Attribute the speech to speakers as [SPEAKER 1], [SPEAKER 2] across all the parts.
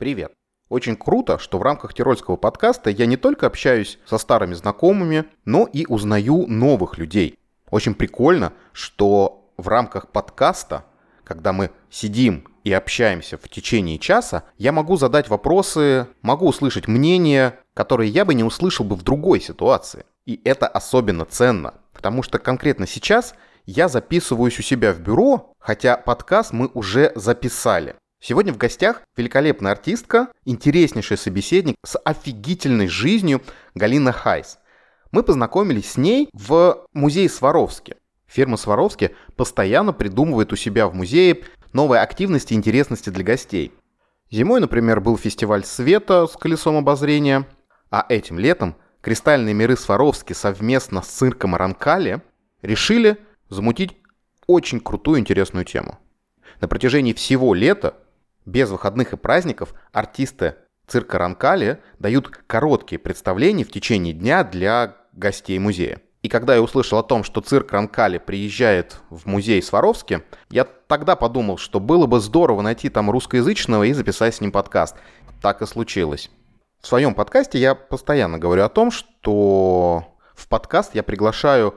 [SPEAKER 1] Привет! Очень круто, что в рамках Тирольского подкаста я не только общаюсь со старыми знакомыми, но и узнаю новых людей. Очень прикольно, что в рамках подкаста, когда мы сидим и общаемся в течение часа, я могу задать вопросы, могу услышать мнения, которые я бы не услышал бы в другой ситуации. И это особенно ценно, потому что конкретно сейчас я записываюсь у себя в бюро, хотя подкаст мы уже записали. Сегодня в гостях великолепная артистка, интереснейший собеседник с офигительной жизнью Галина Хайс. Мы познакомились с ней в музее Сваровски. Фирма Сваровски постоянно придумывает у себя в музее новые активности и интересности для гостей. Зимой, например, был фестиваль света с колесом обозрения, а этим летом кристальные миры Сваровски совместно с цирком Ранкали решили замутить очень крутую интересную тему. На протяжении всего лета без выходных и праздников артисты цирка Ранкали дают короткие представления в течение дня для гостей музея. И когда я услышал о том, что цирк Ранкали приезжает в музей Сваровски, я тогда подумал, что было бы здорово найти там русскоязычного и записать с ним подкаст. Так и случилось. В своем подкасте я постоянно говорю о том, что в подкаст я приглашаю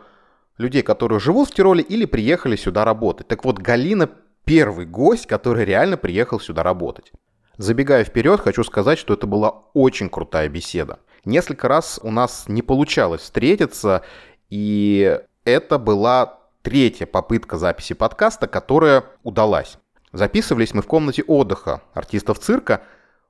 [SPEAKER 1] людей, которые живут в Тироле или приехали сюда работать. Так вот, Галина первый гость, который реально приехал сюда работать. Забегая вперед, хочу сказать, что это была очень крутая беседа. Несколько раз у нас не получалось встретиться, и это была третья попытка записи подкаста, которая удалась. Записывались мы в комнате отдыха артистов цирка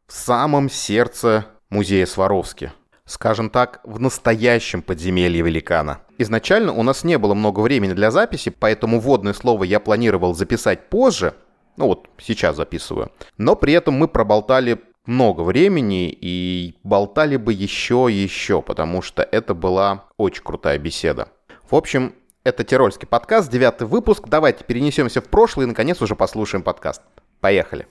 [SPEAKER 1] в самом сердце музея Сваровски – скажем так, в настоящем подземелье великана. Изначально у нас не было много времени для записи, поэтому вводное слово я планировал записать позже, ну вот сейчас записываю. Но при этом мы проболтали много времени и болтали бы еще и еще, потому что это была очень крутая беседа. В общем, это Тирольский подкаст, девятый выпуск. Давайте перенесемся в прошлое и, наконец, уже послушаем подкаст. Поехали.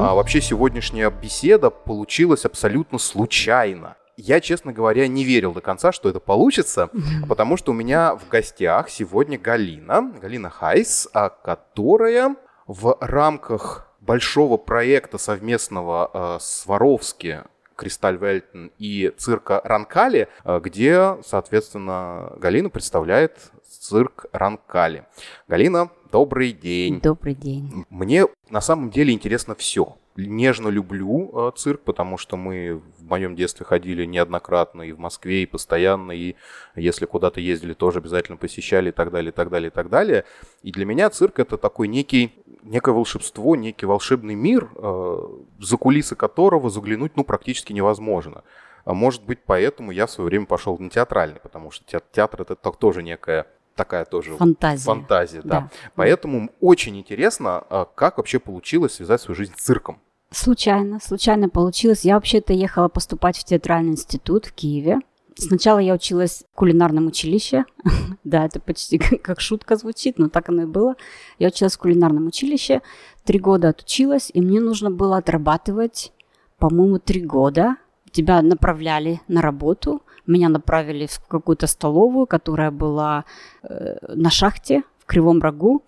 [SPEAKER 1] А вообще сегодняшняя беседа получилась абсолютно случайно. Я, честно говоря, не верил до конца, что это получится, потому что у меня в гостях сегодня Галина, Галина Хайс, а, которая в рамках большого проекта совместного э, с Воровски Кристаль Вельтон и цирка Ранкали, э, где, соответственно, Галина представляет цирк Ранкали. Галина, добрый день.
[SPEAKER 2] Добрый день.
[SPEAKER 1] Мне на самом деле интересно все. Нежно люблю э, цирк, потому что мы в моем детстве ходили неоднократно и в Москве, и постоянно, и если куда-то ездили, тоже обязательно посещали и так далее, и так далее, и так далее. И для меня цирк это такой некий некое волшебство, некий волшебный мир, э, за кулисы которого заглянуть ну, практически невозможно. А может быть, поэтому я в свое время пошел на театральный, потому что театр это тоже некая такая тоже
[SPEAKER 2] фантазия.
[SPEAKER 1] Фантазия, да. да. Поэтому очень интересно, а, как вообще получилось связать свою жизнь с цирком.
[SPEAKER 2] Случайно, случайно получилось. Я вообще-то ехала поступать в театральный институт в Киеве. Сначала я училась в кулинарном училище. да, это почти как шутка звучит, но так оно и было. Я училась в кулинарном училище, три года отучилась, и мне нужно было отрабатывать, по-моему, три года. Тебя направляли на работу, меня направили в какую-то столовую, которая была э, на шахте в Кривом Рогу,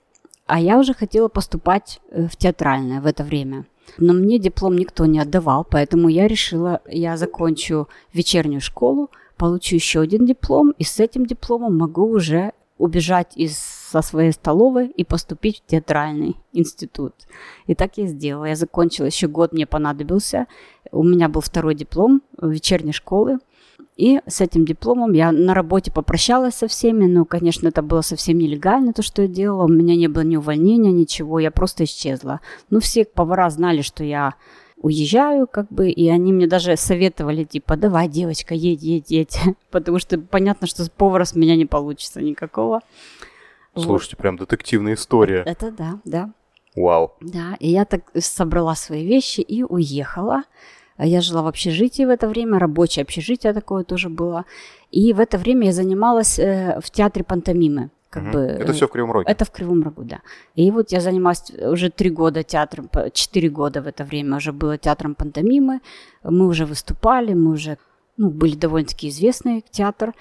[SPEAKER 2] а я уже хотела поступать э, в театральное в это время. Но мне диплом никто не отдавал, поэтому я решила, я закончу вечернюю школу, получу еще один диплом, и с этим дипломом могу уже убежать из со своей столовой и поступить в театральный институт. И так я сделала. Я закончила, еще год мне понадобился. У меня был второй диплом вечерней школы. И с этим дипломом я на работе попрощалась со всеми. Ну, конечно, это было совсем нелегально, то, что я делала. У меня не было ни увольнения, ничего. Я просто исчезла. Ну, все повара знали, что я уезжаю, как бы, и они мне даже советовали, типа, давай, девочка, едь, едь, едь, потому что понятно, что повара с меня не получится никакого.
[SPEAKER 1] Слушайте, вот. прям детективная история.
[SPEAKER 2] Это да, да.
[SPEAKER 1] Вау.
[SPEAKER 2] Да, и я так собрала свои вещи и уехала. А я жила в общежитии в это время, рабочее общежитие такое тоже было. И в это время я занималась э, в театре пантомимы. Как
[SPEAKER 1] Мгм.
[SPEAKER 2] бы,
[SPEAKER 1] Это
[SPEAKER 2] э,
[SPEAKER 1] все в Кривом Роге.
[SPEAKER 2] Это в Кривом Рогу, да. И вот я занималась уже три года театром, четыре года в это время уже было театром пантомимы. Мы уже выступали, мы уже ну, были довольно-таки известный театр.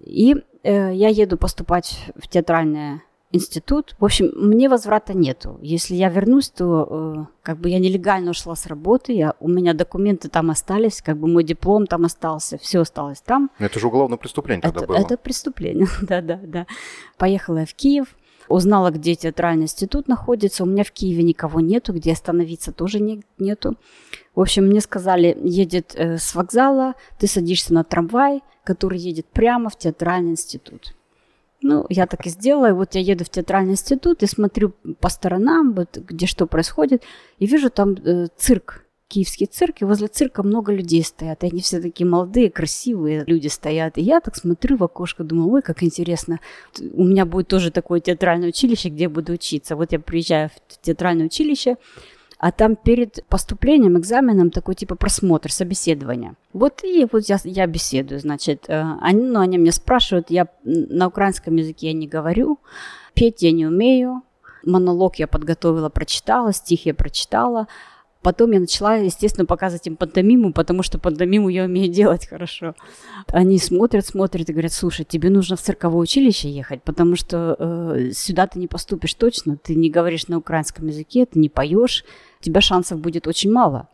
[SPEAKER 2] И э, я еду поступать в театральный институт. В общем, мне возврата нету. Если я вернусь, то э, как бы я нелегально ушла с работы, я, у меня документы там остались, как бы мой диплом там остался, все осталось там.
[SPEAKER 1] Это же уголовное преступление тогда
[SPEAKER 2] Это,
[SPEAKER 1] было.
[SPEAKER 2] это преступление, да-да, да. Поехала я в Киев, узнала, где театральный институт находится. У меня в Киеве никого нету, где остановиться тоже не- нету. В общем, мне сказали, едет э, с вокзала, ты садишься на трамвай, который едет прямо в театральный институт. Ну, я так и сделала. И вот я еду в театральный институт и смотрю по сторонам, вот, где что происходит, и вижу там э, цирк, киевский цирк, и возле цирка много людей стоят. И они все такие молодые, красивые люди стоят. И я так смотрю в окошко, думаю, ой, как интересно. У меня будет тоже такое театральное училище, где я буду учиться. Вот я приезжаю в театральное училище, а там перед поступлением, экзаменом такой типа просмотр, собеседование. Вот и вот я, я беседую, значит, э, они, ну, они меня спрашивают, я на украинском языке я не говорю, петь я не умею, монолог я подготовила, прочитала, стих я прочитала, Потом я начала, естественно, показывать им пантомиму, потому что пантомиму я умею делать хорошо. Они смотрят, смотрят и говорят, слушай, тебе нужно в цирковое училище ехать, потому что э, сюда ты не поступишь точно, ты не говоришь на украинском языке, ты не поешь, у тебя шансов будет очень мало.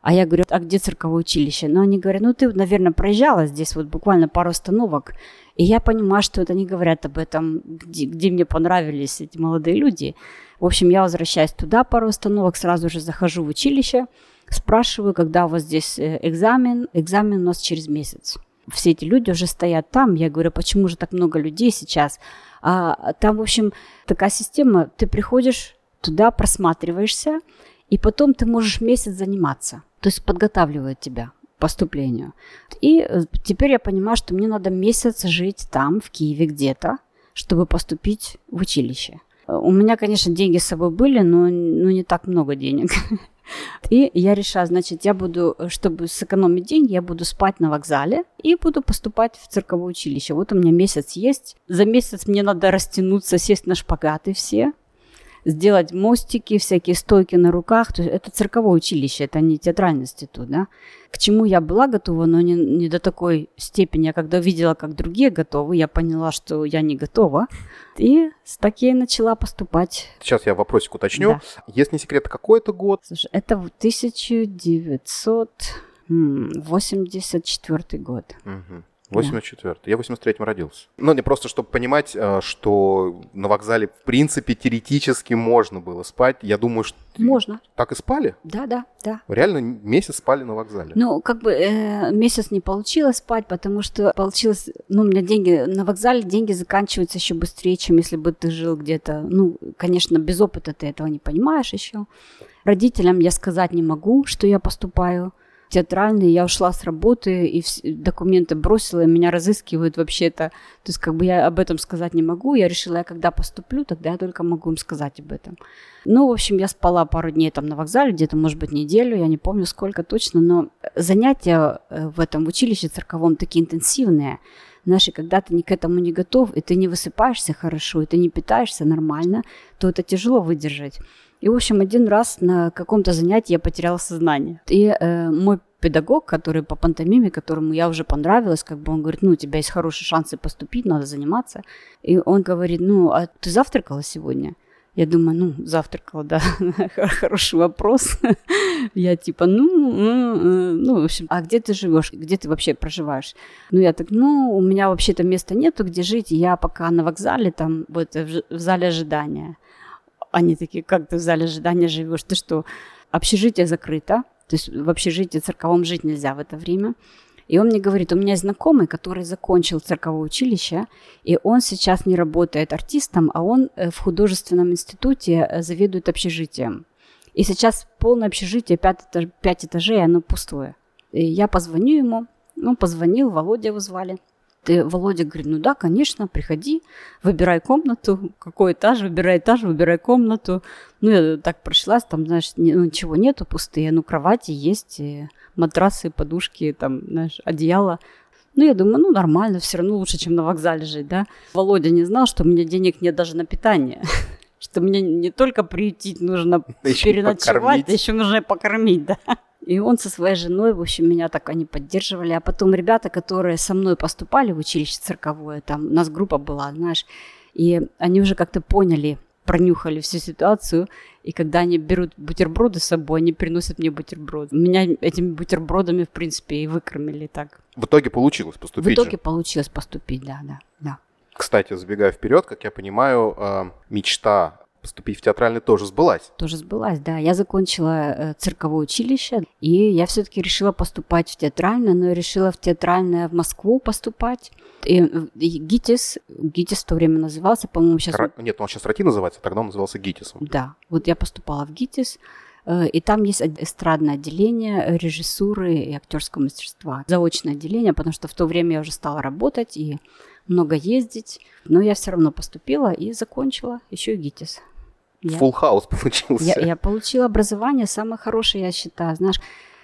[SPEAKER 2] А я говорю, а где цирковое училище? Ну, они говорят, ну, ты, наверное, проезжала здесь вот буквально пару остановок. И я понимаю, что это они говорят об этом, где, где мне понравились эти молодые люди. В общем, я возвращаюсь туда пару остановок, сразу же захожу в училище, спрашиваю, когда у вас здесь э, экзамен. Экзамен у нас через месяц. Все эти люди уже стоят там. Я говорю, почему же так много людей сейчас? А там, в общем, такая система. Ты приходишь туда, просматриваешься, и потом ты можешь месяц заниматься. То есть подготавливают тебя поступлению. И э, теперь я понимаю, что мне надо месяц жить там, в Киеве где-то, чтобы поступить в училище. Э, У меня, конечно, деньги с собой были, но ну, не так много денег. И я решаю, значит, я буду, э, чтобы сэкономить деньги, я буду спать на вокзале и буду поступать в цирковое училище. Вот у меня месяц есть. За месяц мне надо растянуться, сесть на шпагаты все, сделать мостики, всякие стойки на руках. То есть это цирковое училище, это не театральный институт, да. К чему я была готова, но не, не до такой степени. А когда видела, как другие готовы, я поняла, что я не готова. И так я и начала поступать.
[SPEAKER 1] Сейчас я вопросик уточню.
[SPEAKER 2] Да.
[SPEAKER 1] Если не секрет, какой это год?
[SPEAKER 2] Слушай, это в 1984 год.
[SPEAKER 1] Угу. 84 Я в 83-м родился. Ну, не просто, чтобы понимать, э, что на вокзале, в принципе, теоретически можно было спать. Я думаю, что
[SPEAKER 2] Можно.
[SPEAKER 1] так и спали.
[SPEAKER 2] Да, да, да.
[SPEAKER 1] Реально месяц спали на вокзале.
[SPEAKER 2] Ну, как бы э, месяц не получилось спать, потому что получилось, ну, у меня деньги на вокзале, деньги заканчиваются еще быстрее, чем если бы ты жил где-то. Ну, конечно, без опыта ты этого не понимаешь еще. Родителям я сказать не могу, что я поступаю театральный. Я ушла с работы и документы бросила, и меня разыскивают вообще-то. То есть, как бы я об этом сказать не могу. Я решила, я когда поступлю, тогда я только могу им сказать об этом. Ну, в общем, я спала пару дней там на вокзале, где-то, может быть, неделю, я не помню сколько точно, но занятия э, в этом училище цирковом такие интенсивные. Знаешь, и когда ты не к этому не готов, и ты не высыпаешься хорошо, и ты не питаешься нормально, то это тяжело выдержать. И, в общем, один раз на каком-то занятии я потеряла сознание. И э, мой педагог, который по пантомиме, которому я уже понравилась, как бы он говорит, ну, у тебя есть хорошие шансы поступить, надо заниматься. И он говорит, ну, а ты завтракала сегодня? Я думаю, ну, завтракала, да, хороший вопрос. Я типа, ну, ну, в общем, а где ты живешь, где ты вообще проживаешь? Ну, я так, ну, у меня вообще-то места нету, где жить, я пока на вокзале, там, вот, в зале ожидания. Они такие, как ты в зале ожидания живешь? Ты что, общежитие закрыто, то есть в общежитии цирковом жить нельзя в это время. И он мне говорит, у меня есть знакомый, который закончил цирковое училище, и он сейчас не работает артистом, а он в художественном институте заведует общежитием. И сейчас полное общежитие, пять, этаж, пять этажей, оно пустое. И я позвоню ему, он позвонил, Володя его звали. И Володя говорит, ну да, конечно, приходи, выбирай комнату, какой этаж, выбирай этаж, выбирай комнату. Ну, я так прошлась, там, знаешь, ну, ничего нету, пустые, ну, кровати есть, матрасы, подушки, там, знаешь, одеяло. Ну, я думаю, ну, нормально, все равно лучше, чем на вокзале жить, да. Володя не знал, что у меня денег нет даже на питание. Что мне не только приютить нужно, переночевать, еще нужно покормить, да. И он со своей женой, в общем, меня так они поддерживали. А потом ребята, которые со мной поступали в училище цирковое, там у нас группа была, знаешь, и они уже как-то поняли, пронюхали всю ситуацию, и когда они берут бутерброды с собой, они приносят мне бутерброды. Меня этими бутербродами, в принципе, и выкормили так.
[SPEAKER 1] В итоге получилось поступить
[SPEAKER 2] В итоге
[SPEAKER 1] же.
[SPEAKER 2] получилось поступить, да, да, да.
[SPEAKER 1] Кстати, забегая вперед, как я понимаю, э, мечта поступить в театральный тоже сбылась.
[SPEAKER 2] Тоже сбылась, да. Я закончила э, цирковое училище, и я все-таки решила поступать в театральное, но решила в театральное в Москву поступать. И, и ГИТИС, ГИТИС в то время назывался, по-моему, сейчас...
[SPEAKER 1] Ра- Нет, он сейчас РАТИ называется, тогда он назывался ГИТИСом.
[SPEAKER 2] Да, вот я поступала в ГИТИС, э, и там есть эстрадное отделение режиссуры и актерского мастерства. Заочное отделение, потому что в то время я уже стала работать и много ездить. Но я все равно поступила и закончила еще и ГИТИС.
[SPEAKER 1] Фулл хаус получился.
[SPEAKER 2] Я, я получила образование самое хорошее, я считаю. Знаешь,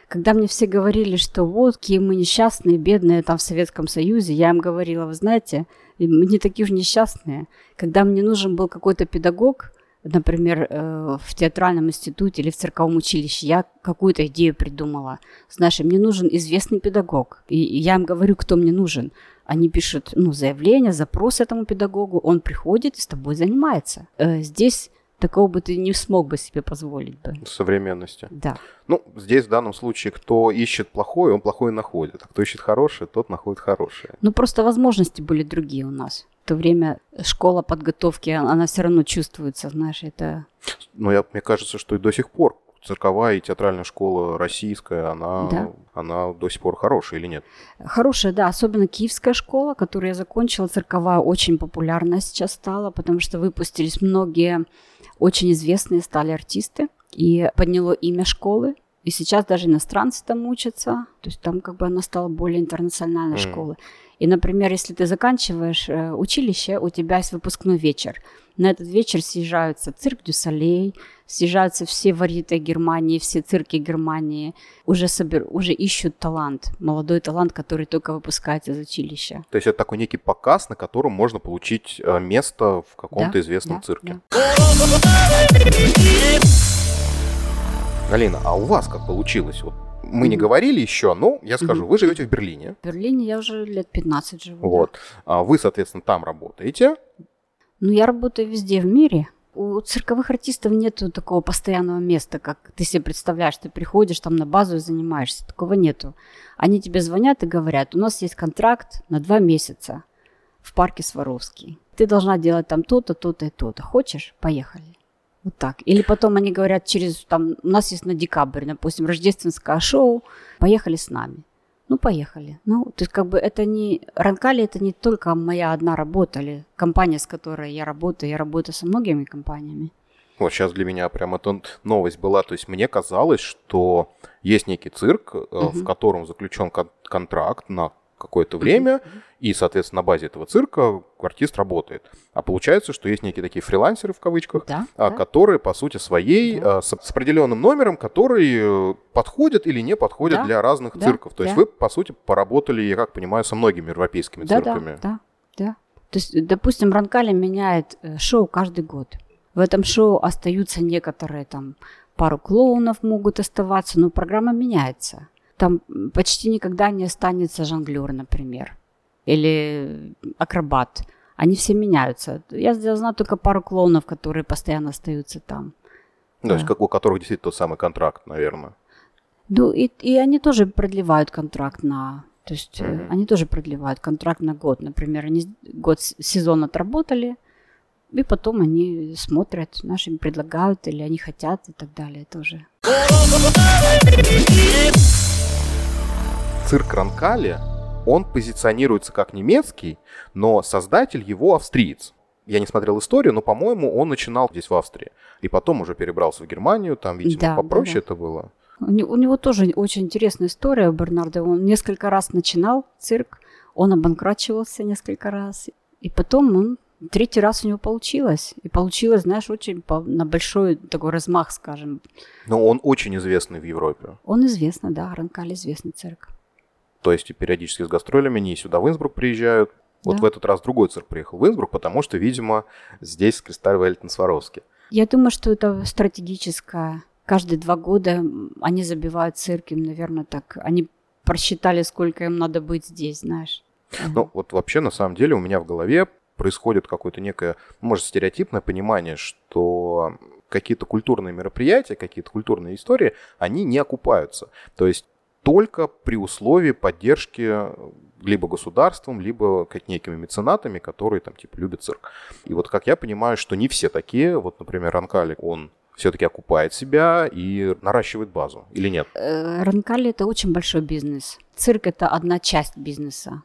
[SPEAKER 2] когда мне все говорили, что вот, какие мы несчастные, бедные там в Советском Союзе, я им говорила, вы знаете, мы не такие уж несчастные. Когда мне нужен был какой-то педагог, например, э, в театральном институте или в цирковом училище, я какую-то идею придумала. Знаешь, мне нужен известный педагог. И я им говорю, кто мне нужен. Они пишут ну, заявление, запрос этому педагогу, он приходит и с тобой занимается. Э, здесь такого бы ты не смог бы себе позволить бы.
[SPEAKER 1] Современности.
[SPEAKER 2] Да.
[SPEAKER 1] Ну, здесь в данном случае, кто ищет плохое, он плохое находит. А кто ищет хорошее, тот находит хорошее.
[SPEAKER 2] Ну, просто возможности были другие у нас. В то время школа подготовки, она все равно чувствуется, знаешь, это...
[SPEAKER 1] Ну, я, мне кажется, что и до сих пор цирковая и театральная школа российская, она, да. она до сих пор хорошая или нет?
[SPEAKER 2] Хорошая, да. Особенно киевская школа, которую я закончила, цирковая, очень популярна сейчас стала, потому что выпустились многие очень известные стали артисты, и подняло имя школы. И сейчас даже иностранцы там учатся, то есть там как бы она стала более интернациональной mm. школой. И, например, если ты заканчиваешь э, училище, у тебя есть выпускной вечер. На этот вечер съезжаются цирк Дю Солей, съезжаются все вариты Германии, все цирки Германии, уже, собер, уже ищут талант, молодой талант, который только выпускается из училища.
[SPEAKER 1] То есть это такой некий показ, на котором можно получить э, место в каком-то да, известном да, цирке. Да. Галина, а у вас как получилось? Вот мы не говорили еще, но я скажу, вы живете в Берлине.
[SPEAKER 2] В Берлине я уже лет 15 живу.
[SPEAKER 1] Вот. А вы, соответственно, там работаете.
[SPEAKER 2] Ну, я работаю везде в мире. У цирковых артистов нету такого постоянного места, как ты себе представляешь. Ты приходишь там на базу и занимаешься. Такого нету. Они тебе звонят и говорят, у нас есть контракт на два месяца в парке Сваровский. Ты должна делать там то-то, то-то и то-то. Хочешь? Поехали. Вот так. Или потом они говорят через, там, у нас есть на декабрь, допустим, рождественское шоу, поехали с нами. Ну, поехали. Ну, то есть, как бы это не... Ранкали это не только моя одна работа или компания, с которой я работаю. Я работаю со многими компаниями.
[SPEAKER 1] Вот сейчас для меня прям эта новость была. То есть мне казалось, что есть некий цирк, угу. в котором заключен кон- контракт на какое-то время, mm-hmm. И, соответственно, на базе этого цирка артист работает. А получается, что есть некие такие фрилансеры в кавычках, да, а, да. которые, по сути своей, да. а, с, с определенным номером, которые э, подходят или не подходят да. для разных да. цирков. То да. есть вы, по сути, поработали, я как понимаю, со многими европейскими
[SPEAKER 2] да,
[SPEAKER 1] цирками.
[SPEAKER 2] Да, да, да. То есть, допустим, Ранкали меняет э, шоу каждый год. В этом шоу остаются некоторые там пару клоунов могут оставаться, но программа меняется там почти никогда не останется жонглер, например, или акробат. Они все меняются. Я, я знаю только пару клоунов, которые постоянно остаются там.
[SPEAKER 1] То есть, как у которых действительно тот самый контракт, наверное.
[SPEAKER 2] Ну, и, и они тоже продлевают контракт на... То есть, mm-hmm. они тоже продлевают контракт на год. Например, они год сезон отработали, и потом они смотрят, нашим предлагают, или они хотят и так далее тоже
[SPEAKER 1] цирк Ранкали, он позиционируется как немецкий, но создатель его австриец. Я не смотрел историю, но, по-моему, он начинал здесь в Австрии. И потом уже перебрался в Германию, там, видимо, да, попроще да, да. это было.
[SPEAKER 2] У него, тоже очень интересная история Бернарда. Он несколько раз начинал цирк, он обанкрачивался несколько раз. И потом он третий раз у него получилось. И получилось, знаешь, очень по, на большой такой размах, скажем.
[SPEAKER 1] Но он очень известный в Европе.
[SPEAKER 2] Он известный, да, Ранкаль известный цирк.
[SPEAKER 1] То есть периодически с гастролями они сюда в Инсбрук приезжают. Вот
[SPEAKER 2] Да.
[SPEAKER 1] в этот раз другой цирк приехал в Инсбрук, потому что, видимо, здесь Кристаль Вельтон Сваровски.
[SPEAKER 2] Я думаю, что это стратегическое. Каждые два года они забивают цирк, им, наверное, так. Они просчитали, сколько им надо быть здесь, знаешь.
[SPEAKER 1] Ну, вот вообще, на самом деле, у меня в голове происходит какое-то некое, может, стереотипное понимание, что какие-то культурные мероприятия, какие-то культурные истории, они не окупаются. То есть только при условии поддержки либо государством, либо как некими меценатами, которые там типа любят цирк. И вот как я понимаю, что не все такие, вот, например, Ранкали, он все-таки окупает себя и наращивает базу, или нет?
[SPEAKER 2] Э, Roncalli – это очень большой бизнес. Цирк – это одна часть бизнеса.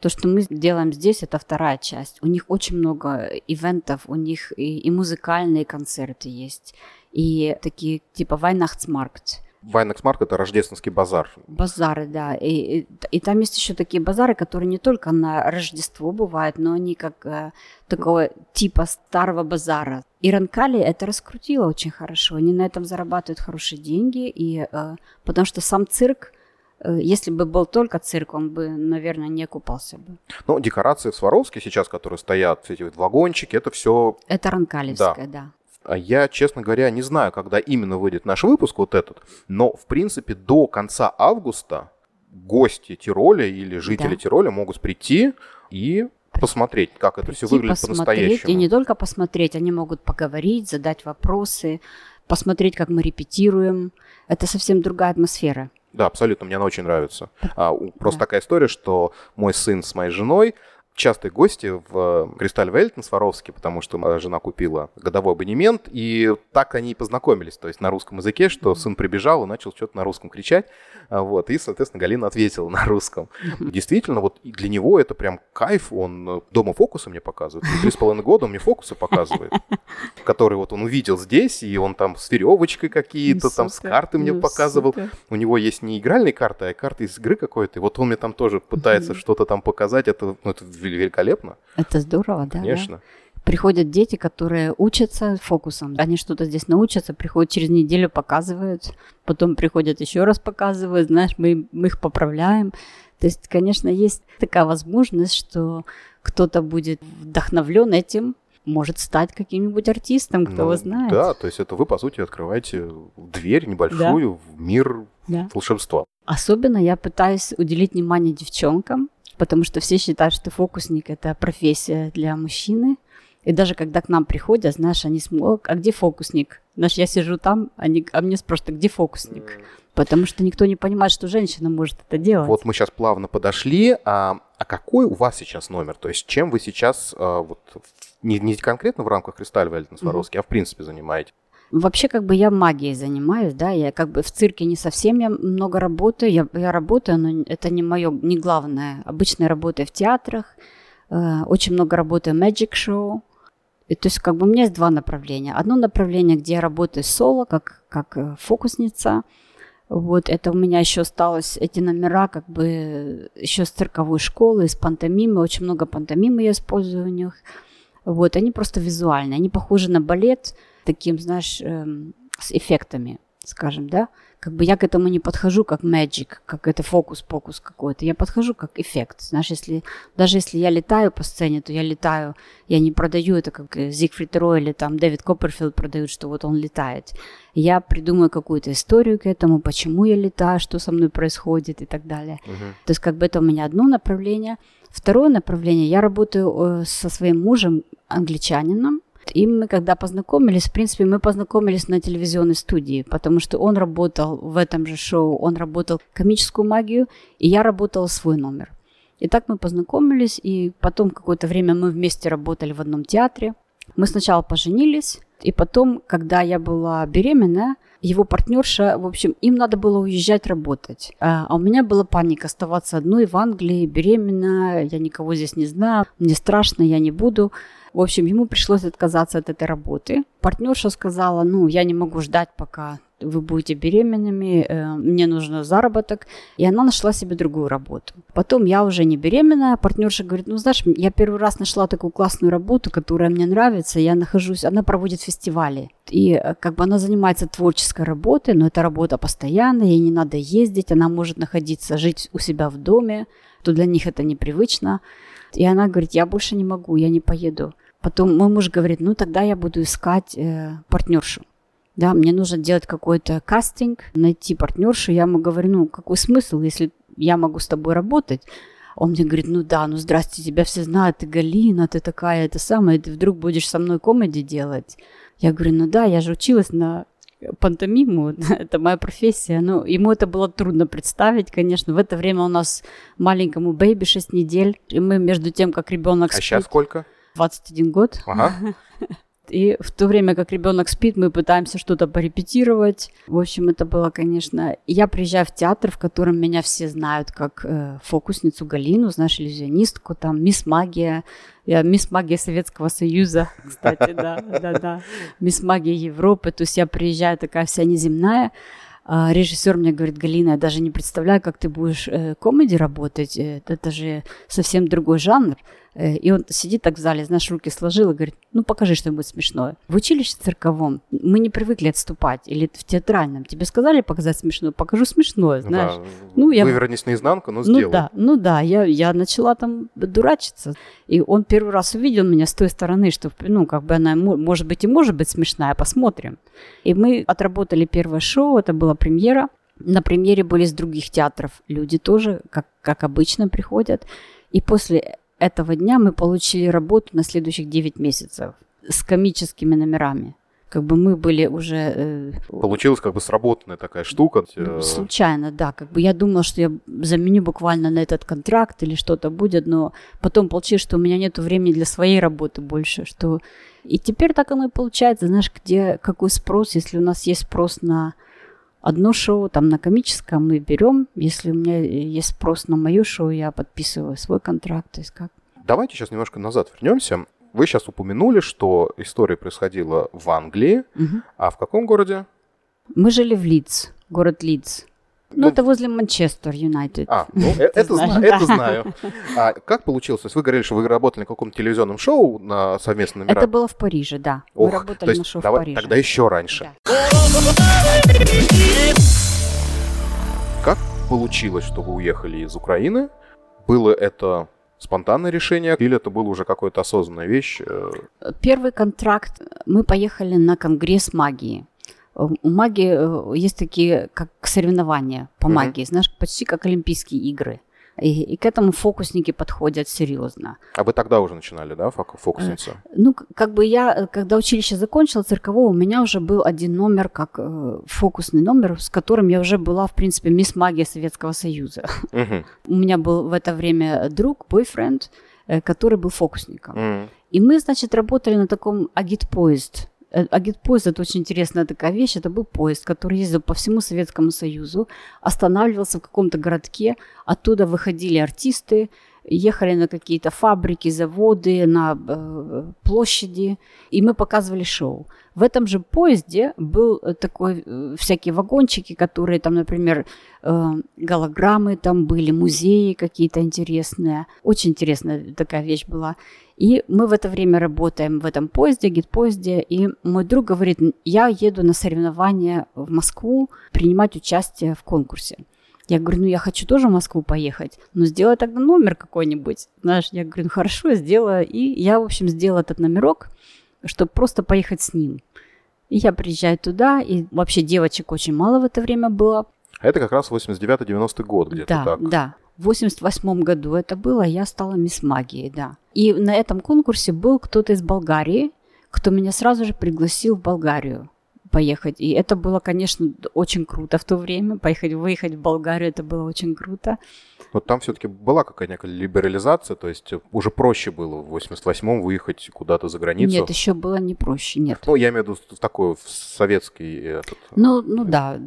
[SPEAKER 2] То, что мы делаем здесь, это вторая часть. У них очень много ивентов, у них и, и музыкальные концерты есть, и такие типа Weihnachtsmarkt.
[SPEAKER 1] Вайнексмарк – это рождественский базар.
[SPEAKER 2] Базары, да. И, и, и там есть еще такие базары, которые не только на Рождество бывают, но они как э, такого типа старого базара. И Roncalli это раскрутило очень хорошо. Они на этом зарабатывают хорошие деньги, и, э, потому что сам цирк, э, если бы был только цирк, он бы, наверное, не окупался бы.
[SPEAKER 1] Ну, декорации в Сваровске сейчас, которые стоят, эти вот вагончики, это все
[SPEAKER 2] Это Ранкалевская, да.
[SPEAKER 1] А Я, честно говоря, не знаю, когда именно выйдет наш выпуск вот этот, но, в принципе, до конца августа гости Тироля или жители
[SPEAKER 2] Да.
[SPEAKER 1] Тироля могут прийти и посмотреть, как это все выглядит по-настоящему.
[SPEAKER 2] И не только посмотреть, они могут поговорить, задать вопросы, посмотреть, как мы репетируем. Это совсем другая атмосфера.
[SPEAKER 1] Да, абсолютно, мне она очень нравится. А, просто
[SPEAKER 2] Да.
[SPEAKER 1] такая история, что мой сын с моей женой частые гости в Кристаль Вельтон Сваровски, потому что моя жена купила годовой абонемент, и так они и познакомились, то есть на русском языке, что сын прибежал и начал что-то на русском кричать, а, вот, и, соответственно, Галина ответила на русском. Действительно, вот для него это прям кайф, он э, дома фокусы мне показывает, три с половиной года он мне фокусы показывает, которые вот он увидел здесь, и он там с веревочкой какие-то, там с карты мне показывал, у него есть не игральные карты, а карты из игры какой-то. И вот он мне там тоже пытается что-то там показать. Это, ну, это вел- великолепно,
[SPEAKER 2] Это здорово, да. да.
[SPEAKER 1] конечно.
[SPEAKER 2] Приходят дети, которые учатся фокусом. Они что-то здесь научатся, приходят через неделю, показывают, потом приходят еще раз показывают, знаешь, мы, мы их поправляем. То есть, конечно, есть такая возможность, что кто-то будет вдохновлен этим, может стать каким-нибудь артистом, кто
[SPEAKER 1] Ну,
[SPEAKER 2] его знает.
[SPEAKER 1] Да, то есть это вы, по сути, открываете дверь небольшую в мир
[SPEAKER 2] Да.
[SPEAKER 1] волшебства.
[SPEAKER 2] Особенно я пытаюсь уделить внимание девчонкам, потому что все считают, что фокусник – это профессия для мужчины. И даже когда к нам приходят, знаешь, они смотрят, а где фокусник? Знаешь, я сижу там, они, а мне спрашивают, а где фокусник? Потому что никто не понимает, что женщина может это делать.
[SPEAKER 1] Вот мы сейчас плавно подошли. А, а какой у вас сейчас номер? То есть чем вы сейчас, а, вот, не, не конкретно в рамках Кристаль Вельтон Сваровски, а в принципе занимаете?
[SPEAKER 2] Вообще, как бы я магией занимаюсь, да, я как бы в цирке не совсем я много работаю, я, я работаю, но это не мое, не главное. Обычно работаю в театрах, э, очень много работаю Magic Show. И, то есть, как бы у меня есть два направления. Одно направление, где я работаю соло, как, как э, фокусница. Вот, это у меня еще осталось, эти номера, как бы, еще с цирковой школы, из пантомимы, очень много пантомимы я использую у них. Вот, они просто визуальные, они похожи на балет, таким, знаешь, эм, с эффектами, скажем, да. Как бы я к этому не подхожу как magic, как это фокус-покус какой-то. Я подхожу как эффект. Знаешь, если, даже если я летаю по сцене, то я летаю, я не продаю это, как э, Зигфрид Рой или там Дэвид Копперфилд продают, что вот он летает. Я придумаю какую-то историю к этому, почему я летаю, что со мной происходит и так далее.
[SPEAKER 1] Мгм.
[SPEAKER 2] То есть как бы это у меня одно направление. Второе направление, я работаю э, со своим мужем, англичанином, и мы, когда познакомились, в принципе, мы познакомились на телевизионной студии, потому что он работал в этом же шоу, он работал комическую магию, и я работала свой номер. И так мы познакомились, и потом какое-то время мы вместе работали в одном театре. Мы сначала поженились, и потом, когда я была беременная, его партнерша, в общем, им надо было уезжать работать. А а у меня была паника оставаться одной в Англии, беременна, я никого здесь не знаю, мне страшно, я не буду. В общем, ему пришлось отказаться от этой работы. партнерша сказала, ну, я не могу ждать, пока вы будете беременными, э, мне нужен заработок. И она нашла себе другую работу. Потом я уже не беременная, партнерша говорит, ну знаешь, я первый раз нашла такую классную работу, которая мне нравится, я нахожусь, она проводит фестивали. И э, как бы она занимается творческой работой, но это работа постоянная, ей не надо ездить, она может находиться, жить у себя в доме, то для них это непривычно. И она говорит, я больше не могу, я не поеду. Потом мой муж говорит, ну тогда я буду искать э, партнершу да, мне нужно делать какой-то кастинг, найти партнершу. Я ему говорю, ну, какой смысл, если я могу с тобой работать? Он мне говорит, ну да, ну здрасте, тебя все знают, ты Галина, ты такая, это самое, ты вдруг будешь со мной комедий делать. Я говорю, ну да, я же училась на пантомиму, это моя профессия. Ну, ему это было трудно представить, конечно. В это время у нас маленькому baby 6 недель, и мы между тем, как ребенок
[SPEAKER 1] А спит, сейчас сколько?
[SPEAKER 2] 21 год.
[SPEAKER 1] Ага.
[SPEAKER 2] И в то время, как ребенок спит, мы пытаемся что-то порепетировать. В общем, это было, конечно... Я приезжаю в театр, в котором меня все знают как э, фокусницу Галину, знаешь, иллюзионистку, там, мисс Магия. Я мисс Магия Советского Союза, кстати, да, да, да. Мисс Магия Европы. То есть я приезжаю такая вся неземная. А режиссер мне говорит, Галина, я даже не представляю, как ты будешь э, комедий работать. Э, это же совсем другой жанр. Э, и он сидит так в зале, знаешь, руки сложил и говорит, ну покажи что-нибудь смешное. В училище цирковом мы не привыкли отступать. Или в театральном. Тебе сказали показать смешное? Покажу смешное, знаешь. Да.
[SPEAKER 1] Ну, я... Вывернись наизнанку, но сделай.
[SPEAKER 2] Ну да, ну да, я, я начала там дурачиться. И он первый раз увидел меня с той стороны, что, ну, как бы она, может быть, и может быть смешная, посмотрим. И мы отработали первое шоу, это была премьера. На премьере были с других театров люди тоже, как, как обычно, приходят. И после этого дня мы получили работу на следующих 9 месяцев с комическими номерами. Как бы мы были уже... Э,
[SPEAKER 1] Получилась как бы сработанная такая штука.
[SPEAKER 2] Э, случайно, да. Как бы я думала, что я заменю буквально на этот контракт или что-то будет, но потом получилось, что у меня нет времени для своей работы больше, что... И теперь так оно и получается, знаешь, где какой спрос, если у нас есть спрос на одно шоу, там на комическом мы берем. Если у меня есть спрос на мое шоу, я подписываю свой контракт. То есть как?
[SPEAKER 1] Давайте сейчас немножко назад вернемся. Вы сейчас упомянули, что история происходила в Англии. Угу. А в каком городе?
[SPEAKER 2] Мы жили в Лидс, город Лидс. Ну, ну, это возле Манчестер Юнайтед.
[SPEAKER 1] А, ну, э, это, знаю, это знаю. А как получилось? То есть вы говорили, что вы работали на каком-то телевизионном шоу на совместном?
[SPEAKER 2] Это было в Париже, да.
[SPEAKER 1] Ох, мы работали то есть, на шоу давай, в Париже. Тогда еще раньше. Да. Как получилось, что вы уехали из Украины? Было это спонтанное решение или это было уже какая-то осознанная вещь? Э?
[SPEAKER 2] Первый контракт мы поехали на конгресс магии. У магии э, есть такие как соревнования по mm-hmm. магии, знаешь, почти как Олимпийские игры. И, и к этому фокусники подходят серьезно.
[SPEAKER 1] А вы тогда уже начинали, да, фокусница?
[SPEAKER 2] Э, ну, как бы я, когда училище закончила циркового, у меня уже был один номер, как э, фокусный номер, с которым я уже была, в принципе, мисс магия Советского Союза. Угу. У меня был в это время друг, бойфренд, э, который был фокусником. Угу. И мы, значит, работали на таком агит-поезд Э, Агитпоезд – это очень интересная такая вещь. Это был поезд, который ездил по всему Советскому Союзу, останавливался в каком-то городке, оттуда выходили артисты, ехали на какие-то фабрики, заводы, на э, площади, и мы показывали шоу. В этом же поезде был э, такой э, всякие вагончики, которые там, например, э, голограммы там были, музеи какие-то интересные. Очень интересная такая вещь была. И мы в это время работаем в этом поезде, гид-поезде, и мой друг говорит, я еду на соревнования в Москву принимать участие в конкурсе. Я говорю, ну я хочу тоже в Москву поехать, но сделай тогда номер какой-нибудь. Знаешь, я говорю, ну хорошо, сделаю. И я, в общем, сделала этот номерок, чтобы просто поехать с ним. И я приезжаю туда, и вообще девочек очень мало в это время было.
[SPEAKER 1] А это как раз 89-90 год где-то
[SPEAKER 2] да,
[SPEAKER 1] так.
[SPEAKER 2] Да, в 88 году это было, я стала мисс магией, да. И на этом конкурсе был кто-то из Болгарии, кто меня сразу же пригласил в Болгарию поехать. И это было, конечно, очень круто в то время. Поехать, выехать в Болгарию, это было очень круто.
[SPEAKER 1] Вот там все-таки была какая-то либерализация, то есть уже проще было в 88-м выехать куда-то за границу.
[SPEAKER 2] Нет, еще было не проще, нет.
[SPEAKER 1] Ну, я имею в виду такой в советский... Этот,
[SPEAKER 2] ну, ну да.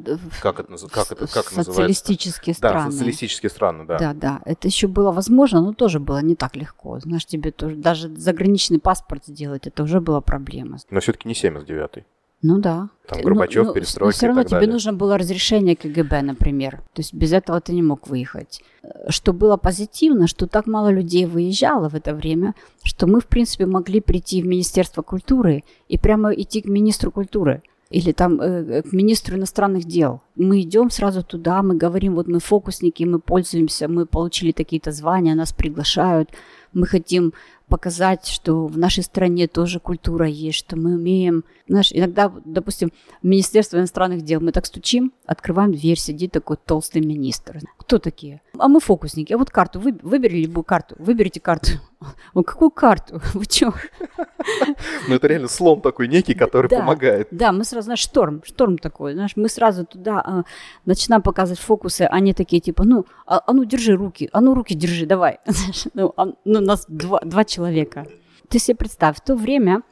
[SPEAKER 1] Как это, как это как
[SPEAKER 2] Социалистические
[SPEAKER 1] называется?
[SPEAKER 2] страны.
[SPEAKER 1] Да, социалистические страны, да.
[SPEAKER 2] Да, да. Это еще было возможно, но тоже было не так легко. Знаешь, тебе тоже даже заграничный паспорт сделать, это уже была проблема.
[SPEAKER 1] Но все-таки не 79-й.
[SPEAKER 2] Ну да.
[SPEAKER 1] Там Горбачев,
[SPEAKER 2] ну,
[SPEAKER 1] перестройка. Но
[SPEAKER 2] все равно тебе
[SPEAKER 1] далее.
[SPEAKER 2] нужно было разрешение КГБ, например. То есть без этого ты не мог выехать. Что было позитивно, что так мало людей выезжало в это время, что мы, в принципе, могли прийти в Министерство культуры и прямо идти к министру культуры или там э, к министру иностранных дел. Мы идем сразу туда, мы говорим, вот мы фокусники, мы пользуемся, мы получили такие-то звания, нас приглашают, мы хотим показать, что в нашей стране тоже культура есть, что мы умеем. Знаешь, иногда, допустим, в Министерство иностранных дел мы так стучим, открываем дверь, сидит такой толстый министр. Кто такие? А мы фокусники. А вот карту, вы, выбери любую карту, выберите карту. Он, какую карту? Вы что?
[SPEAKER 1] Ну, это реально слом такой некий, который
[SPEAKER 2] Да.
[SPEAKER 1] помогает.
[SPEAKER 2] Да, мы сразу, знаешь, шторм, шторм такой, знаешь, мы сразу туда а, начинаем показывать фокусы, они такие, типа, ну, а, а ну, держи руки, а ну, руки держи, давай. Ну, а, ну, нас два, два человека. Ты себе представь, в то время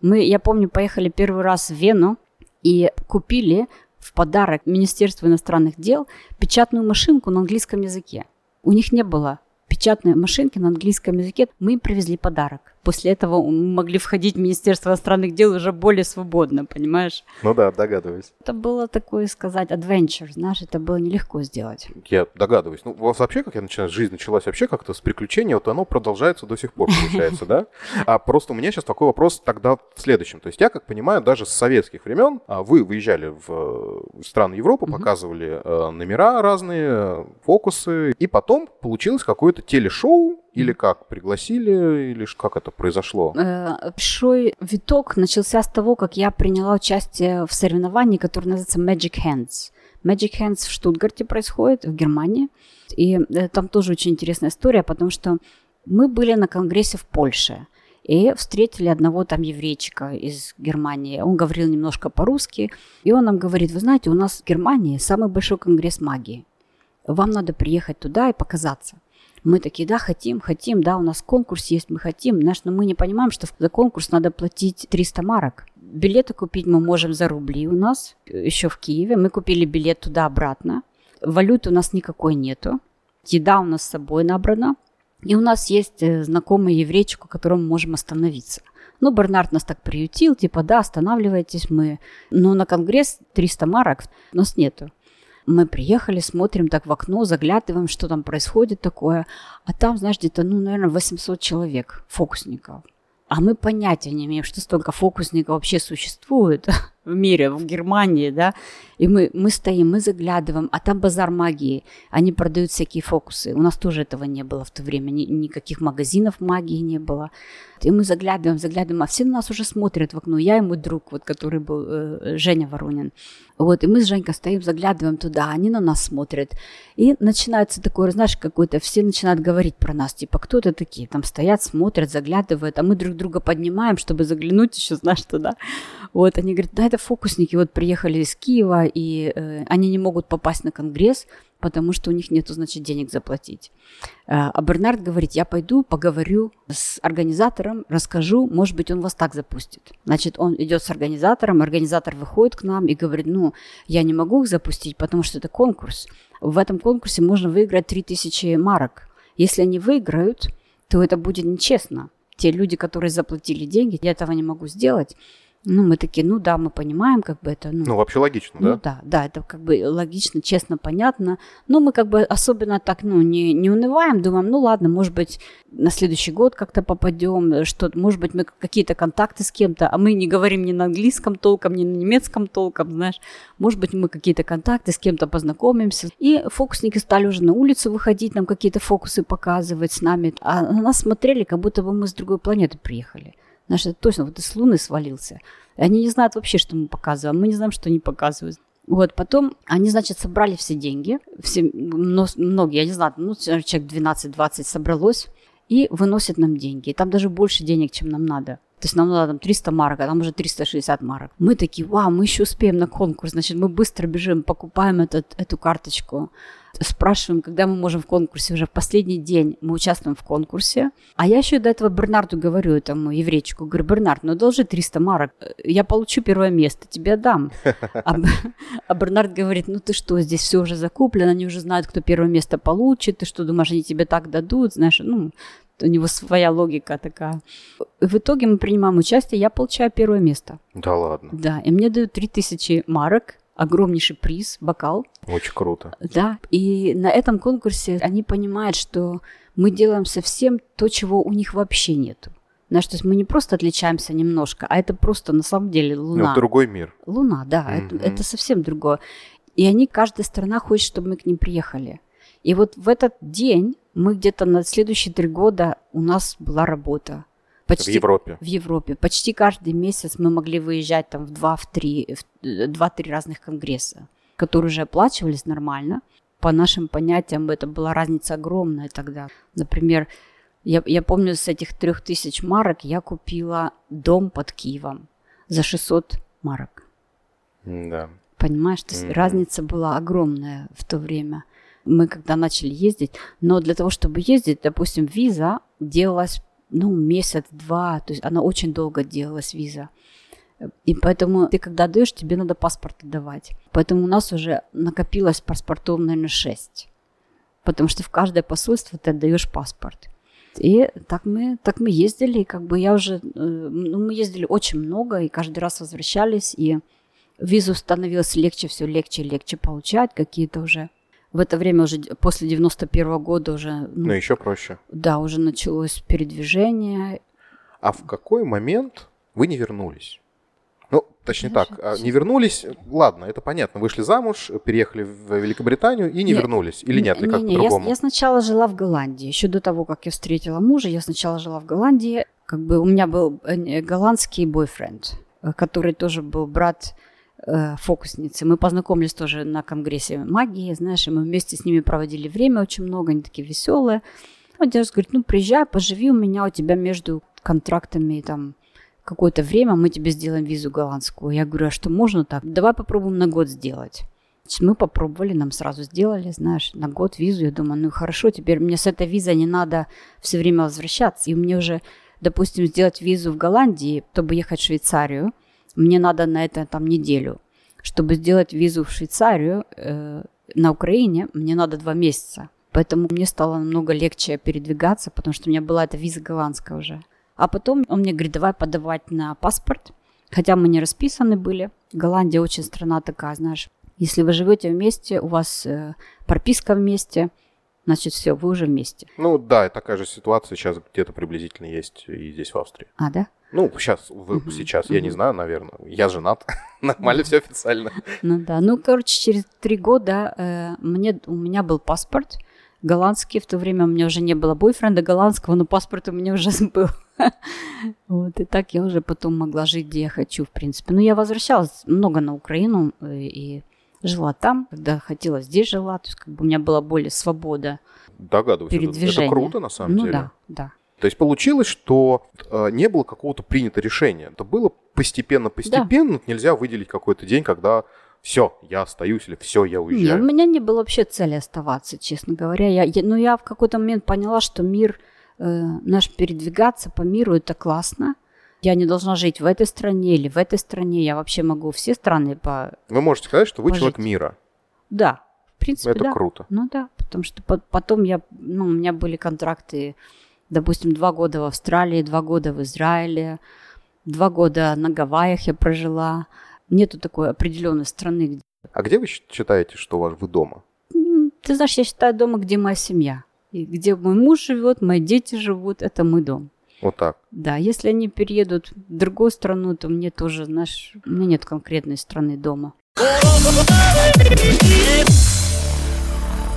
[SPEAKER 2] мы, я помню, поехали первый раз в Вену и купили в подарок Министерству иностранных дел печатную машинку на английском языке. У них не было печатной машинки на английском языке. Мы им привезли подарок. После этого мы могли входить в Министерство иностранных дел уже более свободно, понимаешь?
[SPEAKER 1] Ну да, догадываюсь.
[SPEAKER 2] Это было такое сказать adventure, знаешь, это было нелегко сделать.
[SPEAKER 1] Я догадываюсь. Ну, у вас вообще, как я начинаю, жизнь началась вообще как-то с приключения, вот оно продолжается до сих пор, получается, да? А просто у меня сейчас такой вопрос тогда в следующем. То есть я, как понимаю, даже с советских времен а, вы выезжали в э, страны Европы, показывали э, номера разные, э, фокусы, и потом получилось какое-то телешоу, или как, пригласили, или как это произошло?
[SPEAKER 2] Э, Большой виток начался с того, как я приняла участие в соревновании, которое называется Magic Hands. Magic Hands в Штутгарте происходит, в Германии. И э, там тоже очень интересная история, потому что мы были на конгрессе в Польше. И встретили одного там еврейчика из Германии. Он говорил немножко по-русски. И он нам говорит, вы знаете, у нас в Германии самый большой конгресс магии. Вам надо приехать туда и показаться. Мы такие, да, хотим, хотим, да, у нас конкурс есть, мы хотим. Знаешь, но мы не понимаем, что за конкурс надо платить 300 марок. Билеты купить мы можем за рубли у нас, еще в Киеве. Мы купили билет туда-обратно. Валюты у нас никакой нету. Еда у нас с собой набрана. И у нас есть э, знакомый еврейчик, у которого мы можем остановиться. Ну, Бернард нас так приютил, типа, да, останавливайтесь мы. Но на конгресс 300 марок у нас нету. Мы приехали, смотрим так в окно, заглядываем, что там происходит такое. А там, знаешь, где-то, ну, наверное, 800 человек, фокусников. А мы понятия не имеем, что столько фокусников вообще существует в мире, в Германии, да. И мы, мы стоим, мы заглядываем, а там базар магии. Они продают всякие фокусы. У нас тоже этого не было в то время. Ни, никаких магазинов магии не было. И мы заглядываем, заглядываем, а все на нас уже смотрят в окно. Я и мой друг, вот, который был э, Женя Воронин. Вот, и мы с Женькой стоим, заглядываем туда, они на нас смотрят. И начинается такое, знаешь, какое-то, все начинают говорить про нас, типа, кто это такие? Там стоят, смотрят, заглядывают, а мы друг друга поднимаем, чтобы заглянуть еще, знаешь, туда. Вот, они говорят, да, это фокусники, вот приехали из Киева, и э, они не могут попасть на конгресс, потому что у них нету, значит, денег заплатить. Э, А Бернард говорит, я пойду поговорю с организатором, расскажу, может быть, он вас так запустит. Значит, он идет с организатором, организатор выходит к нам и говорит, ну, я не могу их запустить, потому что это конкурс. В этом конкурсе можно выиграть 3000 марок. Если они выиграют, то это будет нечестно. Те люди, которые заплатили деньги, я этого не могу сделать. Ну, мы такие, ну да, мы понимаем, как бы это, ну,
[SPEAKER 1] Ну, вообще логично,
[SPEAKER 2] ну
[SPEAKER 1] да?
[SPEAKER 2] да, да, это как бы логично, честно, понятно. Но мы как бы особенно так, ну, не, не унываем, думаем, ну ладно, может быть, на следующий год как-то попадем, что может быть, мы какие-то контакты с кем-то, а мы не говорим ни на английском толком, ни на немецком толком, знаешь. Может быть, мы какие-то контакты с кем-то познакомимся. И фокусники стали уже на улицу выходить, нам какие-то фокусы показывать с нами. А на нас смотрели, как будто бы мы с другой планеты приехали. Знаешь, это точно, вот из Луны свалился. Они не знают вообще, что мы показываем. Мы не знаем, что они показывают. Вот, потом они, значит, собрали все деньги, все, мно- многие, я не знаю, ну, человек 12-20 собралось, и выносят нам деньги. И там даже больше денег, чем нам надо. То есть нам надо там 300 марок, а там уже 360 марок. Мы такие, вау, мы еще успеем на конкурс. Значит, мы быстро бежим, покупаем этот, эту карточку спрашиваем, когда мы можем в конкурсе, уже в последний день мы участвуем в конкурсе. А я еще до этого Бернарду говорю, этому еврейчику, говорю, Бернард, ну должи 300 марок, я получу первое место, тебе дам. А, а Бернард говорит, ну ты что, здесь все уже закуплено, они уже знают, кто первое место получит, ты что, думаешь, они тебе так дадут, знаешь, ну, у него своя логика такая. В итоге мы принимаем участие, я получаю первое место.
[SPEAKER 1] Да ладно.
[SPEAKER 2] Да, и мне дают 3000 марок, огромнейший приз, бокал.
[SPEAKER 1] Очень круто.
[SPEAKER 2] Да, и на этом конкурсе они понимают, что мы делаем совсем то, чего у них вообще нету. Знаешь, то есть мы не просто отличаемся немножко, а это просто на самом деле ну, Луна.
[SPEAKER 1] Ну, другой мир.
[SPEAKER 2] Луна, да, mm-hmm. это, это совсем другое. И они, каждая страна хочет, чтобы мы к ним приехали. И вот в этот день мы где-то на следующие три года у нас была работа.
[SPEAKER 1] Почти, в Европе.
[SPEAKER 2] В Европе. Почти каждый месяц мы могли выезжать там в два, в три, в два-три разных конгресса, которые уже оплачивались нормально. По нашим понятиям это была разница огромная тогда. Например, я, я помню, с этих трех тысяч марок я купила дом под Киевом за 600 марок.
[SPEAKER 1] Да.
[SPEAKER 2] Понимаешь, то есть mm-hmm. разница была огромная в то время. Мы когда начали ездить, но для того, чтобы ездить, допустим, виза делалась ну, месяц-два, то есть она очень долго делалась, виза. И поэтому ты когда даешь, тебе надо паспорт отдавать. Поэтому у нас уже накопилось паспортов, наверное, шесть. Потому что в каждое посольство ты отдаешь паспорт. И так мы, так мы ездили, как бы я уже, э, ну, мы ездили очень много, и каждый раз возвращались, и визу становилось легче, все легче и легче получать, какие-то уже в это время уже после 91 -го года уже...
[SPEAKER 1] Ну, ну, еще проще.
[SPEAKER 2] Да, уже началось передвижение.
[SPEAKER 1] А в какой момент вы не вернулись? Ну, точнее так, а, не вернулись, ладно, это понятно, вышли замуж, переехали в Великобританию и не, не вернулись, или нет, или как не, по-другому?
[SPEAKER 2] Я, я сначала жила в Голландии, еще до того, как я встретила мужа, я сначала жила в Голландии, как бы у меня был э, голландский бойфренд, э, который тоже был брат фокусницы. Мы познакомились тоже на конгрессе магии, знаешь, и мы вместе с ними проводили время очень много, они такие веселые. Вот дедушка говорит, ну приезжай, поживи у меня, у тебя между контрактами там какое-то время, мы тебе сделаем визу голландскую. Я говорю, а что можно так? Давай попробуем на год сделать. Мы попробовали, нам сразу сделали, знаешь, на год визу. Я думаю, ну хорошо, теперь мне с этой визой не надо все время возвращаться. И мне уже, допустим, сделать визу в Голландии, чтобы ехать в Швейцарию – мне надо на это там неделю. Чтобы сделать визу в Швейцарию э, на Украине, мне надо два месяца. Поэтому мне стало намного легче передвигаться, потому что у меня была эта виза голландская уже. А потом он мне говорит, давай подавать на паспорт. Хотя мы не расписаны были. Голландия очень страна такая, знаешь. Если вы живете вместе, у вас э, прописка вместе, значит, все, вы уже вместе.
[SPEAKER 1] Ну да, такая же ситуация сейчас где-то приблизительно есть и здесь в Австрии.
[SPEAKER 2] А, да?
[SPEAKER 1] Ну, сейчас, вы, угу, сейчас, угу. я не знаю, наверное. Я женат. Нормально все официально.
[SPEAKER 2] Ну да. Ну, короче, через три года э, мне, у меня был паспорт голландский. В то время у меня уже не было бойфренда голландского, но паспорт у меня уже был. вот, и так я уже потом могла жить, где я хочу, в принципе. Но я возвращалась много на Украину э, и жила там, когда хотела, здесь жила. То есть как бы у меня была более свобода
[SPEAKER 1] Догадываюсь,
[SPEAKER 2] передвижения.
[SPEAKER 1] Это, это круто, на самом
[SPEAKER 2] ну,
[SPEAKER 1] деле.
[SPEAKER 2] да, да.
[SPEAKER 1] То есть получилось, что э, не было какого-то принятого решения. Это было постепенно-постепенно. Да. Нельзя выделить какой-то день, когда все, я остаюсь или все, я уезжаю.
[SPEAKER 2] Нет, у меня не было вообще цели оставаться, честно говоря. Я, я, но я в какой-то момент поняла, что мир, э, наш передвигаться по миру, это классно. Я не должна жить в этой стране или в этой стране. Я вообще могу все страны по...
[SPEAKER 1] Вы можете сказать, что вы пожить. человек мира.
[SPEAKER 2] Да, в принципе,
[SPEAKER 1] Это
[SPEAKER 2] да.
[SPEAKER 1] круто.
[SPEAKER 2] Ну да, потому что потом я, ну, у меня были контракты допустим, два года в Австралии, два года в Израиле, два года на Гавайях я прожила. Нету такой определенной страны. Где...
[SPEAKER 1] А где вы считаете, что вы дома?
[SPEAKER 2] Ты знаешь, я считаю дома, где моя семья. И где мой муж живет, мои дети живут, это мой дом.
[SPEAKER 1] Вот так.
[SPEAKER 2] Да, если они переедут в другую страну, то мне тоже, знаешь, у меня нет конкретной страны дома.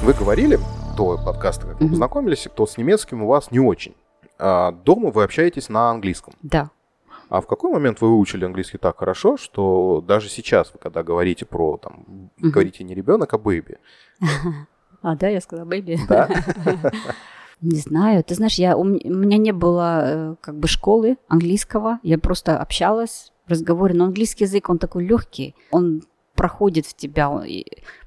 [SPEAKER 1] Вы говорили до подкаста, как мы познакомились, то с немецким у вас не очень. А дома вы общаетесь на английском.
[SPEAKER 2] Да.
[SPEAKER 1] А в какой момент вы выучили английский так хорошо, что даже сейчас вы, когда говорите про, там, говорите не ребенок, а бэйби?
[SPEAKER 2] А, да, я сказала бэйби.
[SPEAKER 1] Да.
[SPEAKER 2] Не знаю. Ты знаешь, я, у меня не было э, как бы школы английского. Я просто общалась в разговоре. Но английский язык, он такой легкий. Он проходит в тебя.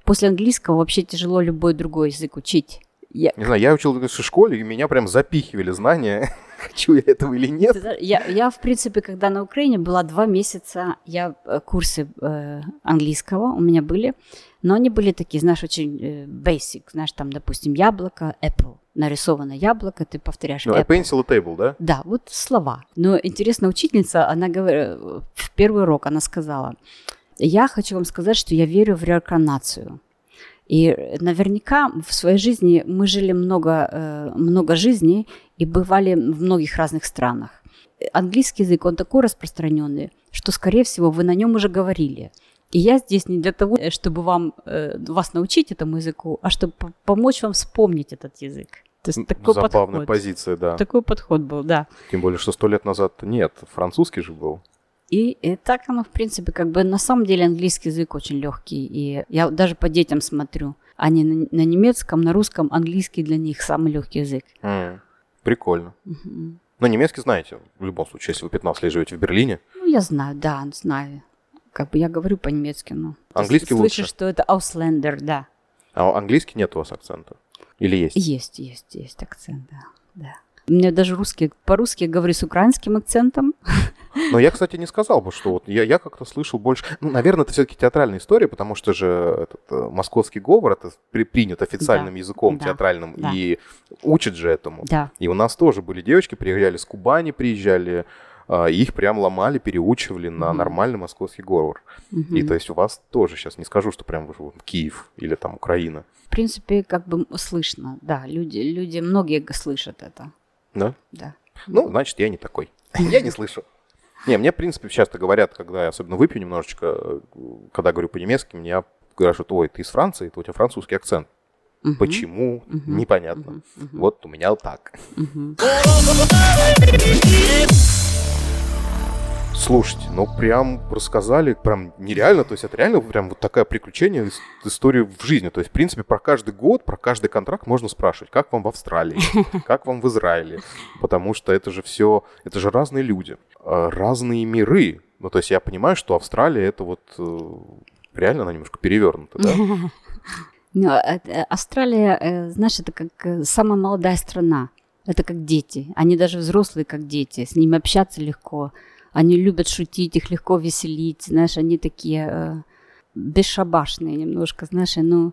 [SPEAKER 2] После английского вообще тяжело любой другой язык учить.
[SPEAKER 1] Я... Не знаю, я учился в школе, и меня прям запихивали знания, хочу я этого или нет.
[SPEAKER 2] Я, я, в принципе, когда на Украине была два месяца, я э, курсы э, английского у меня были, но они были такие, знаешь, очень э, basic, знаешь, там, допустим, яблоко, apple, нарисовано яблоко, ты повторяешь
[SPEAKER 1] ну,
[SPEAKER 2] apple.
[SPEAKER 1] pencil и table, да?
[SPEAKER 2] Да, вот слова. Но интересно, учительница, она говорит, в первый урок она сказала, я хочу вам сказать, что я верю в реинкарнацию. И наверняка в своей жизни мы жили много, э, много жизней и бывали в многих разных странах. Английский язык, он такой распространенный, что, скорее всего, вы на нем уже говорили. И я здесь не для того, чтобы вам, э, вас научить этому языку, а чтобы помочь вам вспомнить этот язык.
[SPEAKER 1] То есть такой Забавная подход. позиция, да.
[SPEAKER 2] Такой подход был, да.
[SPEAKER 1] Тем более, что сто лет назад нет, французский же был.
[SPEAKER 2] И, и так оно, в принципе, как бы на самом деле английский язык очень легкий. И я даже по детям смотрю. Они на, на немецком, на русском, английский для них самый легкий язык.
[SPEAKER 1] Mm, прикольно. Угу. Но немецкий знаете, в любом случае, если вы 15 лет живете в Берлине.
[SPEAKER 2] Ну, я знаю, да, знаю. Как бы я говорю по-немецки, но...
[SPEAKER 1] Английский лучше?
[SPEAKER 2] Слышишь, что это Auslander, да.
[SPEAKER 1] А английский нет у вас акцента? Или есть?
[SPEAKER 2] Есть, есть, есть акцент, да. да. Меня даже русский, по-русски я говорю с украинским акцентом.
[SPEAKER 1] Но я, кстати, не сказал бы, что вот я, я как-то слышал больше... Ну, наверное, это все-таки театральная история, потому что же этот, э, московский говор, это при, принят официальным да, языком да, театральным, да. и учат же этому.
[SPEAKER 2] Да.
[SPEAKER 1] И у нас тоже были девочки, приезжали с Кубани, приезжали, э, их прям ломали, переучивали на угу. нормальный московский говор. Угу. И то есть у вас тоже сейчас не скажу, что прям Киев или там Украина.
[SPEAKER 2] В принципе, как бы слышно, да, люди, люди многие слышат это.
[SPEAKER 1] Да?
[SPEAKER 2] Да.
[SPEAKER 1] Ну, значит, я не такой. Я не слышу. Не, мне, в принципе, часто говорят, когда я особенно выпью немножечко, когда говорю по-немецки, мне говорят, что ой, ты из Франции, то у тебя французский акцент. Угу. Почему? Угу. Непонятно. Угу. Вот у меня вот так. Угу. Слушайте, ну прям рассказали, прям нереально, то есть это реально прям вот такое приключение, история в жизни. То есть, в принципе, про каждый год, про каждый контракт можно спрашивать, как вам в Австралии, как вам в Израиле, потому что это же все, это же разные люди, а, разные миры. Ну, то есть я понимаю, что Австралия это вот э, реально она немножко перевернута, да?
[SPEAKER 2] Ну, э, Австралия, э, знаешь, это как самая молодая страна. Это как дети. Они даже взрослые, как дети. С ними общаться легко они любят шутить, их легко веселить, знаешь, они такие э, бесшабашные немножко, знаешь, ну,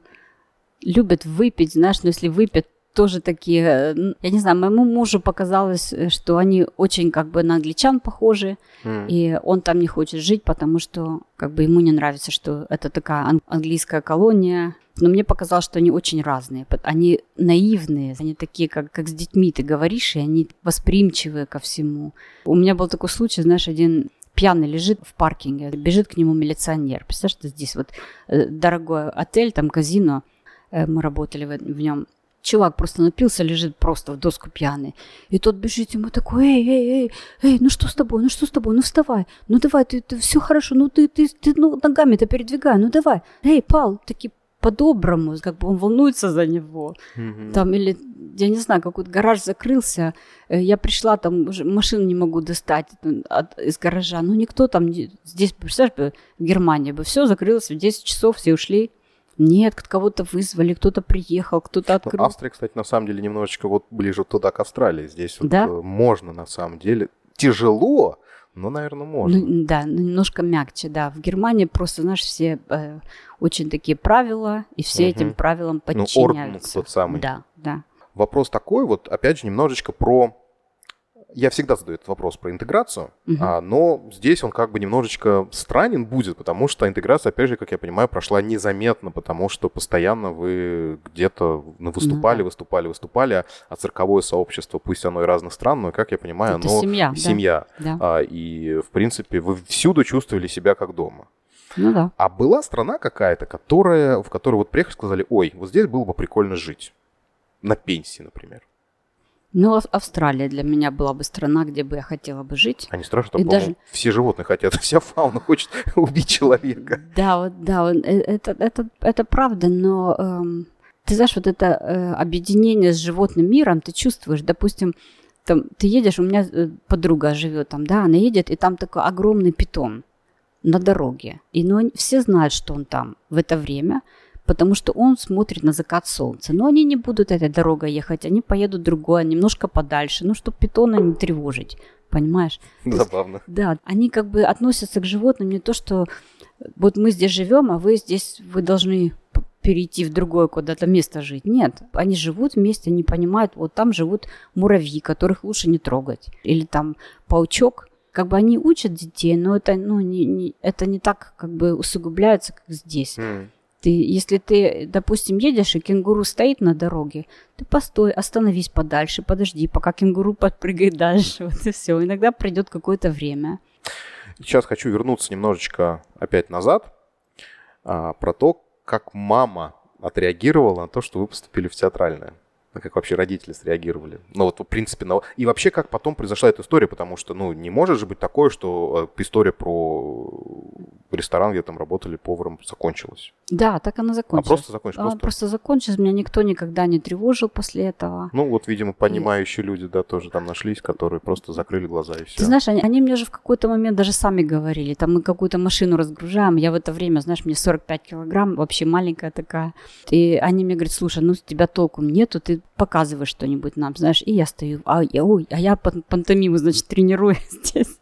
[SPEAKER 2] любят выпить, знаешь, но если выпьют, тоже такие, э, я не знаю, моему мужу показалось, э, что они очень как бы на англичан похожи, mm. и он там не хочет жить, потому что как бы ему не нравится, что это такая английская колония, но мне показалось, что они очень разные. Они наивные, они такие, как, как с детьми ты говоришь, и они восприимчивые ко всему. У меня был такой случай, знаешь, один пьяный лежит в паркинге, бежит к нему милиционер. Представляешь, что здесь вот э, дорогой отель, там казино, мы работали в, в нем. Чувак просто напился, лежит просто в доску пьяный. И тот бежит ему такой, эй, эй, эй, эй, ну что с тобой, ну что с тобой, ну вставай, ну давай, ты, ты все хорошо, ну ты, ты, ты ну, ногами-то передвигай, ну давай. Эй, Пал, такие по-доброму, как бы он волнуется за него. Mm-hmm. Там или, я не знаю, какой-то гараж закрылся, э, я пришла, там уже машину не могу достать от, из гаража. Ну, никто там, здесь, представляешь, в Германии бы все закрылось в 10 часов, все ушли. Нет, кого-то вызвали, кто-то приехал, кто-то ну, открыл.
[SPEAKER 1] Австрия, кстати, на самом деле немножечко вот ближе туда, к Австралии. Здесь вот да? Э, можно на самом деле. Тяжело, ну, наверное, можно.
[SPEAKER 2] Ну, да, немножко мягче, да. В Германии просто, знаешь, все э, очень такие правила, и все угу. этим правилам подчиняются. Ну, Орден
[SPEAKER 1] тот самый.
[SPEAKER 2] Да, да.
[SPEAKER 1] Вопрос такой вот, опять же, немножечко про я всегда задаю этот вопрос про интеграцию, угу. а, но здесь он как бы немножечко странен будет, потому что интеграция, опять же, как я понимаю, прошла незаметно, потому что постоянно вы где-то выступали, ну, да. выступали, выступали, а цирковое сообщество, пусть оно и разных стран, но, как я понимаю, Это оно
[SPEAKER 2] семья.
[SPEAKER 1] семья.
[SPEAKER 2] Да.
[SPEAKER 1] А, и, в принципе, вы всюду чувствовали себя как дома.
[SPEAKER 2] Ну да.
[SPEAKER 1] А была страна какая-то, которая, в которой вот приехали, сказали, ой, вот здесь было бы прикольно жить. На пенсии, например.
[SPEAKER 2] Ну, Австралия для меня была бы страна, где бы я хотела бы жить.
[SPEAKER 1] А не страшно, что, даже... все животные хотят, вся фауна хочет убить человека.
[SPEAKER 2] Да, вот, да, э, это, это, это правда, но эм, Ты знаешь, вот это э, объединение с животным миром ты чувствуешь. Допустим, там, ты едешь, у меня э, подруга живет там, да, она едет, и там такой огромный питон на дороге. И ну, все знают, что он там в это время, потому что он смотрит на закат солнца. Но они не будут этой дорогой ехать, они поедут другой, немножко подальше, ну, чтобы питона не тревожить, понимаешь?
[SPEAKER 1] Забавно.
[SPEAKER 2] Есть, да, они как бы относятся к животным не то, что вот мы здесь живем, а вы здесь, вы должны перейти в другое куда-то место жить. Нет, они живут вместе, они понимают, вот там живут муравьи, которых лучше не трогать. Или там паучок. Как бы они учат детей, но это, ну, не, не, это не так как бы усугубляется, как здесь. Mm. Ты, если ты, допустим, едешь, и кенгуру стоит на дороге, ты постой, остановись подальше, подожди, пока кенгуру подпрыгает дальше. Вот и все. Иногда придет какое-то время.
[SPEAKER 1] Сейчас хочу вернуться немножечко опять назад а, про то, как мама отреагировала на то, что вы поступили в театральное? Как вообще родители среагировали? Ну вот, в принципе, на... и вообще, как потом произошла эта история, потому что, ну, не может же быть такое, что э, история про ресторан, где там работали поваром, закончилась.
[SPEAKER 2] Да, так она закончилась.
[SPEAKER 1] А просто закончилась?
[SPEAKER 2] Просто... просто закончилась, меня никто никогда не тревожил после этого.
[SPEAKER 1] Ну, вот, видимо, понимающие и... люди, да, тоже там нашлись, которые просто закрыли глаза и все.
[SPEAKER 2] Ты знаешь, они, они мне же в какой-то момент даже сами говорили, там мы какую-то машину разгружаем, я в это время, знаешь, мне 45 килограмм, вообще маленькая такая, и они мне говорят, слушай, ну, с тебя толком нету, ты показываешь что-нибудь нам, знаешь, и я стою, а я, ой, а я пантомиму, значит, тренирую здесь.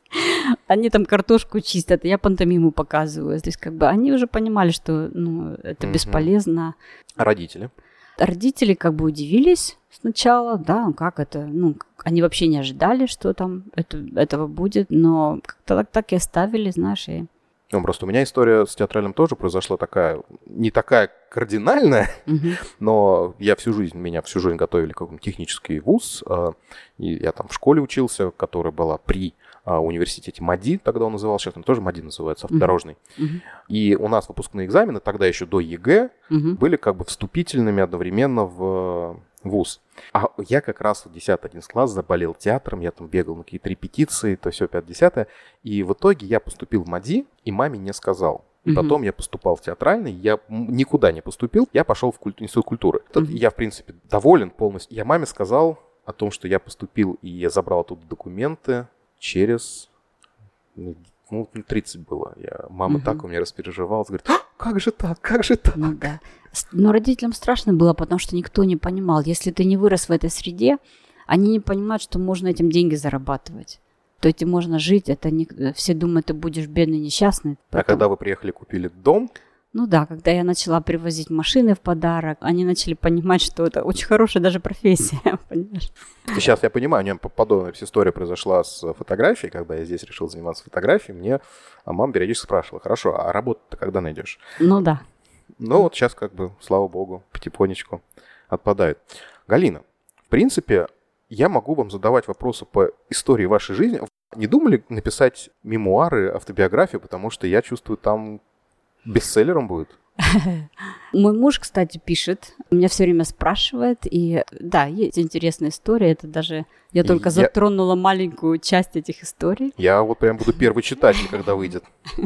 [SPEAKER 2] Они там картошку чистят, а я пантомиму показываю. То есть как бы они уже понимали, что ну, это mm-hmm. бесполезно.
[SPEAKER 1] А родители?
[SPEAKER 2] Родители как бы удивились сначала, да, как это, ну, они вообще не ожидали, что там это, этого будет, но как-то так, так и оставили, знаешь, и
[SPEAKER 1] ну, просто у меня история с театральным тоже произошла такая, не такая кардинальная, но я всю жизнь, меня всю жизнь готовили как технический вуз, а, и я там в школе учился, которая была при а, университете МАДИ, тогда он назывался, сейчас он тоже МАДИ называется, автодорожный. И у нас выпускные экзамены, тогда еще до ЕГЭ, были как бы вступительными одновременно в вуз. А я как раз в 10-11 класс заболел театром, я там бегал на какие-то репетиции, то все 5-10. И в итоге я поступил в МАДИ, и маме не сказал. Угу. потом я поступал в театральный, я никуда не поступил, я пошел в куль... институт культуры. Тут угу. я, в принципе, доволен полностью. Я маме сказал о том, что я поступил, и я забрал оттуда документы через ну, 30 было. Я, мама угу. так у меня распереживалась, говорит, а, как же так, как же так?
[SPEAKER 2] Ну да. Но родителям страшно было, потому что никто не понимал. Если ты не вырос в этой среде, они не понимают, что можно этим деньги зарабатывать. То этим можно жить, это не... все думают, ты будешь бедный, несчастный.
[SPEAKER 1] Потом... А когда вы приехали, купили дом,
[SPEAKER 2] ну да, когда я начала привозить машины в подарок, они начали понимать, что это очень хорошая даже профессия, понимаешь?
[SPEAKER 1] Сейчас я понимаю, у меня подобная история произошла с фотографией, когда я здесь решил заниматься фотографией, мне а мама периодически спрашивала, хорошо, а работу-то когда найдешь?
[SPEAKER 2] Ну да.
[SPEAKER 1] Ну вот сейчас как бы, слава богу, потихонечку отпадает. Галина, в принципе, я могу вам задавать вопросы по истории вашей жизни. Не думали написать мемуары, автобиографию, потому что я чувствую, там Бестселлером будет?
[SPEAKER 2] Мой муж, кстати, пишет, меня все время спрашивает, и да, есть интересная история, это даже я только я... затронула маленькую часть этих историй.
[SPEAKER 1] Я вот прям буду первый читатель, когда выйдет.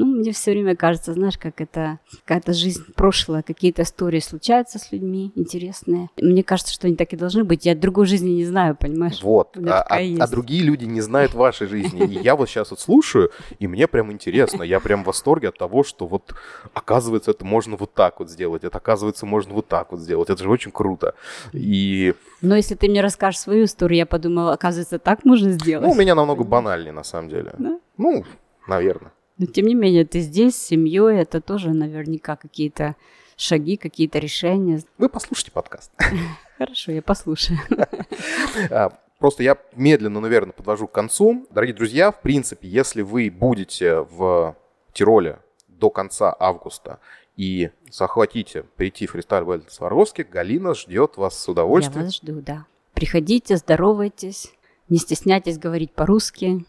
[SPEAKER 2] Ну, мне все время кажется, знаешь, как это какая-то жизнь прошлая, какие-то истории случаются с людьми интересные. Мне кажется, что они так и должны быть. Я другой жизни не знаю, понимаешь?
[SPEAKER 1] Вот. А, а, а другие люди не знают вашей жизни. И я вот сейчас вот слушаю, и мне прям интересно. Я прям в восторге от того, что вот оказывается это можно вот так вот сделать. Это оказывается можно вот так вот сделать. Это же очень круто. И...
[SPEAKER 2] Но если ты мне расскажешь свою историю, я подумала, оказывается, так можно сделать.
[SPEAKER 1] Ну, у меня намного банальнее, на самом деле. Да? Ну, наверное.
[SPEAKER 2] Но тем не менее, ты здесь с семьей, это тоже наверняка какие-то шаги, какие-то решения.
[SPEAKER 1] Вы послушайте подкаст.
[SPEAKER 2] Хорошо, я послушаю.
[SPEAKER 1] А, просто я медленно, наверное, подвожу к концу. Дорогие друзья, в принципе, если вы будете в Тироле до конца августа и захватите прийти в фристайл Вэльд Сваровски, Галина ждет вас с удовольствием.
[SPEAKER 2] Я вас жду, да. Приходите, здоровайтесь, не стесняйтесь говорить по-русски.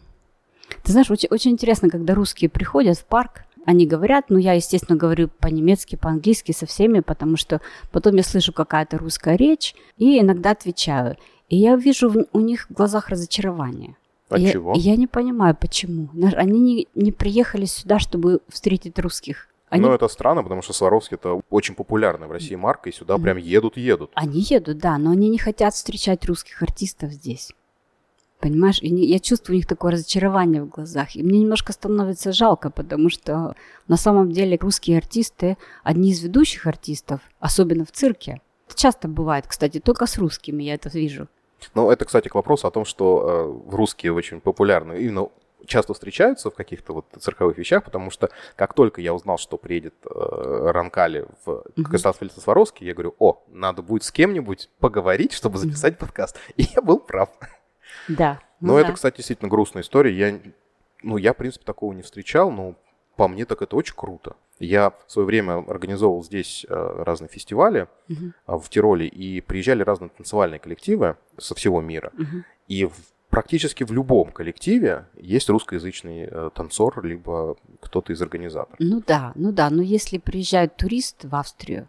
[SPEAKER 2] Ты знаешь, очень, очень интересно, когда русские приходят в парк, они говорят, ну, я, естественно, говорю по-немецки, по-английски со всеми, потому что потом я слышу какая-то русская речь и иногда отвечаю. И я вижу в, у них в глазах разочарование.
[SPEAKER 1] От
[SPEAKER 2] я,
[SPEAKER 1] чего?
[SPEAKER 2] Я не понимаю, почему. Они не, не приехали сюда, чтобы встретить русских. Они...
[SPEAKER 1] Но это странно, потому что Сваровский это очень популярная в России марка, и сюда прям едут-едут.
[SPEAKER 2] Они едут, да, но они не хотят встречать русских артистов здесь. Понимаешь, и я чувствую у них такое разочарование в глазах. И мне немножко становится жалко, потому что на самом деле русские артисты одни из ведущих артистов, особенно в цирке. Это часто бывает, кстати, только с русскими я это вижу.
[SPEAKER 1] Ну, это, кстати, к вопросу о том, что э, русские очень популярны именно часто встречаются в каких-то вот цирковых вещах, потому что как только я узнал, что приедет э, Ранкали в mm-hmm. Константин Сваровский, я говорю, о, надо будет с кем-нибудь поговорить, чтобы записать подкаст. И я был прав.
[SPEAKER 2] Да.
[SPEAKER 1] Но ну, это, да. кстати, действительно грустная история. Я, ну, я, в принципе, такого не встречал, но по мне так это очень круто. Я в свое время организовывал здесь э, разные фестивали uh-huh. в Тироле, и приезжали разные танцевальные коллективы со всего мира. Uh-huh. И в, практически в любом коллективе есть русскоязычный э, танцор, либо кто-то из организаторов.
[SPEAKER 2] Ну да, ну да, но если приезжает турист в Австрию,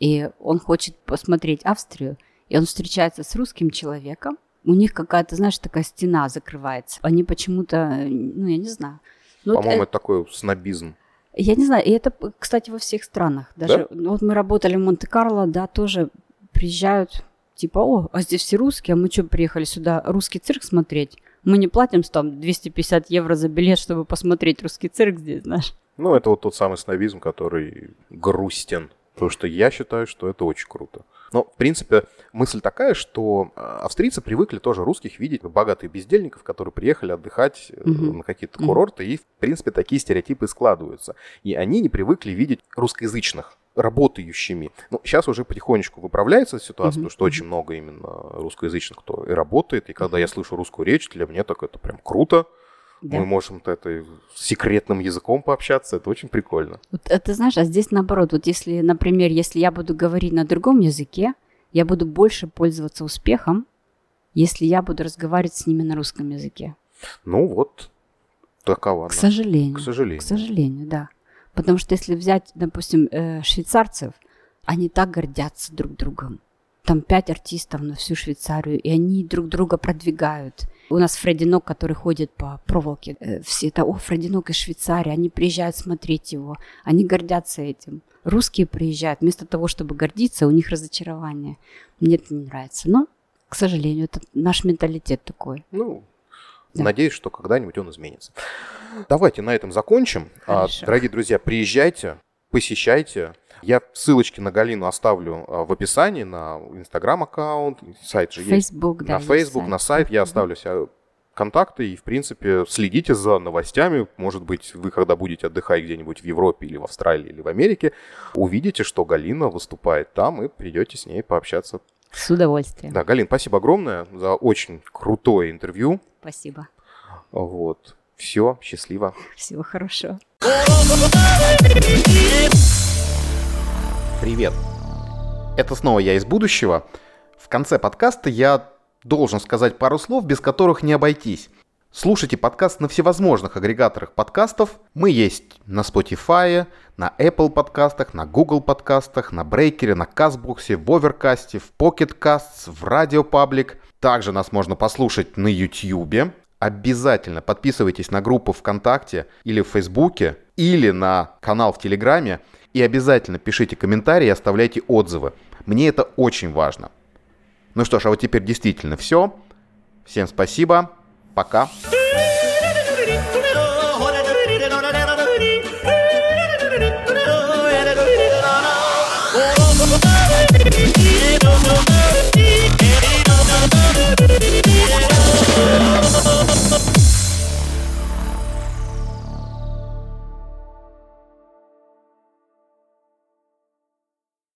[SPEAKER 2] и он хочет посмотреть Австрию, и он встречается с русским человеком, у них какая-то, знаешь, такая стена закрывается. Они почему-то, ну, я не знаю.
[SPEAKER 1] Ну, По-моему, это, это такой снобизм.
[SPEAKER 2] Я не знаю, и это, кстати, во всех странах. Даже да? вот мы работали в Монте-Карло, да, тоже приезжают, типа, о, а здесь все русские, а мы что, приехали сюда русский цирк смотреть? Мы не платим там 250 евро за билет, чтобы посмотреть русский цирк здесь, знаешь.
[SPEAKER 1] Ну, это вот тот самый снобизм, который грустен. Потому что я считаю, что это очень круто. Но, в принципе, мысль такая, что э, австрийцы привыкли тоже русских видеть богатых бездельников, которые приехали отдыхать mm-hmm. на какие-то курорты, mm-hmm. и, в принципе, такие стереотипы складываются. И они не привыкли видеть русскоязычных работающими. Ну, сейчас уже потихонечку выправляется ситуация, mm-hmm. потому что очень много именно русскоязычных, кто и работает. И когда я слышу русскую речь, для меня так это прям круто. Да. Мы можем это секретным языком пообщаться, это очень прикольно.
[SPEAKER 2] Вот это знаешь, а здесь наоборот, вот если, например, если я буду говорить на другом языке, я буду больше пользоваться успехом, если я буду разговаривать с ними на русском языке.
[SPEAKER 1] Ну вот, такова.
[SPEAKER 2] К сожалению.
[SPEAKER 1] К сожалению.
[SPEAKER 2] К сожалению, да. Потому что если взять, допустим, э, швейцарцев, они так гордятся друг другом. Там пять артистов на всю Швейцарию, и они друг друга продвигают. У нас Фредди Нок, который ходит по проволоке. Э, все это, о, Фредди Нок из Швейцарии, они приезжают смотреть его, они гордятся этим. Русские приезжают, вместо того, чтобы гордиться, у них разочарование. Мне это не нравится. Но, к сожалению, это наш менталитет такой.
[SPEAKER 1] Ну, да. Надеюсь, что когда-нибудь он изменится. Давайте на этом закончим. А, Хорошо. Дорогие друзья, приезжайте, посещайте. Я ссылочки на Галину оставлю а, в описании на инстаграм-аккаунт, сайт же
[SPEAKER 2] Facebook,
[SPEAKER 1] есть.
[SPEAKER 2] Да,
[SPEAKER 1] на Facebook, сайт. на сайт я оставлю себя контакты и, в принципе, следите за новостями. Может быть, вы, когда будете отдыхать где-нибудь в Европе или в Австралии или в Америке, увидите, что Галина выступает там, и придете с ней пообщаться.
[SPEAKER 2] С удовольствием.
[SPEAKER 1] Да, Галин, спасибо огромное за очень крутое интервью.
[SPEAKER 2] Спасибо.
[SPEAKER 1] Вот. Все, счастливо.
[SPEAKER 2] Всего хорошего.
[SPEAKER 1] Привет. Это снова я из будущего. В конце подкаста я должен сказать пару слов, без которых не обойтись. Слушайте подкаст на всевозможных агрегаторах подкастов. Мы есть на Spotify, на Apple подкастах, на Google подкастах, на Брейкере, на Казбоксе, в Оверкасте, в Pocket Casts, в Radio Public. Также нас можно послушать на YouTube. Обязательно подписывайтесь на группу ВКонтакте или в Фейсбуке, или на канал в Телеграме. И обязательно пишите комментарии и оставляйте отзывы. Мне это очень важно. Ну что ж, а вот теперь действительно все. Всем спасибо. Пока. Don't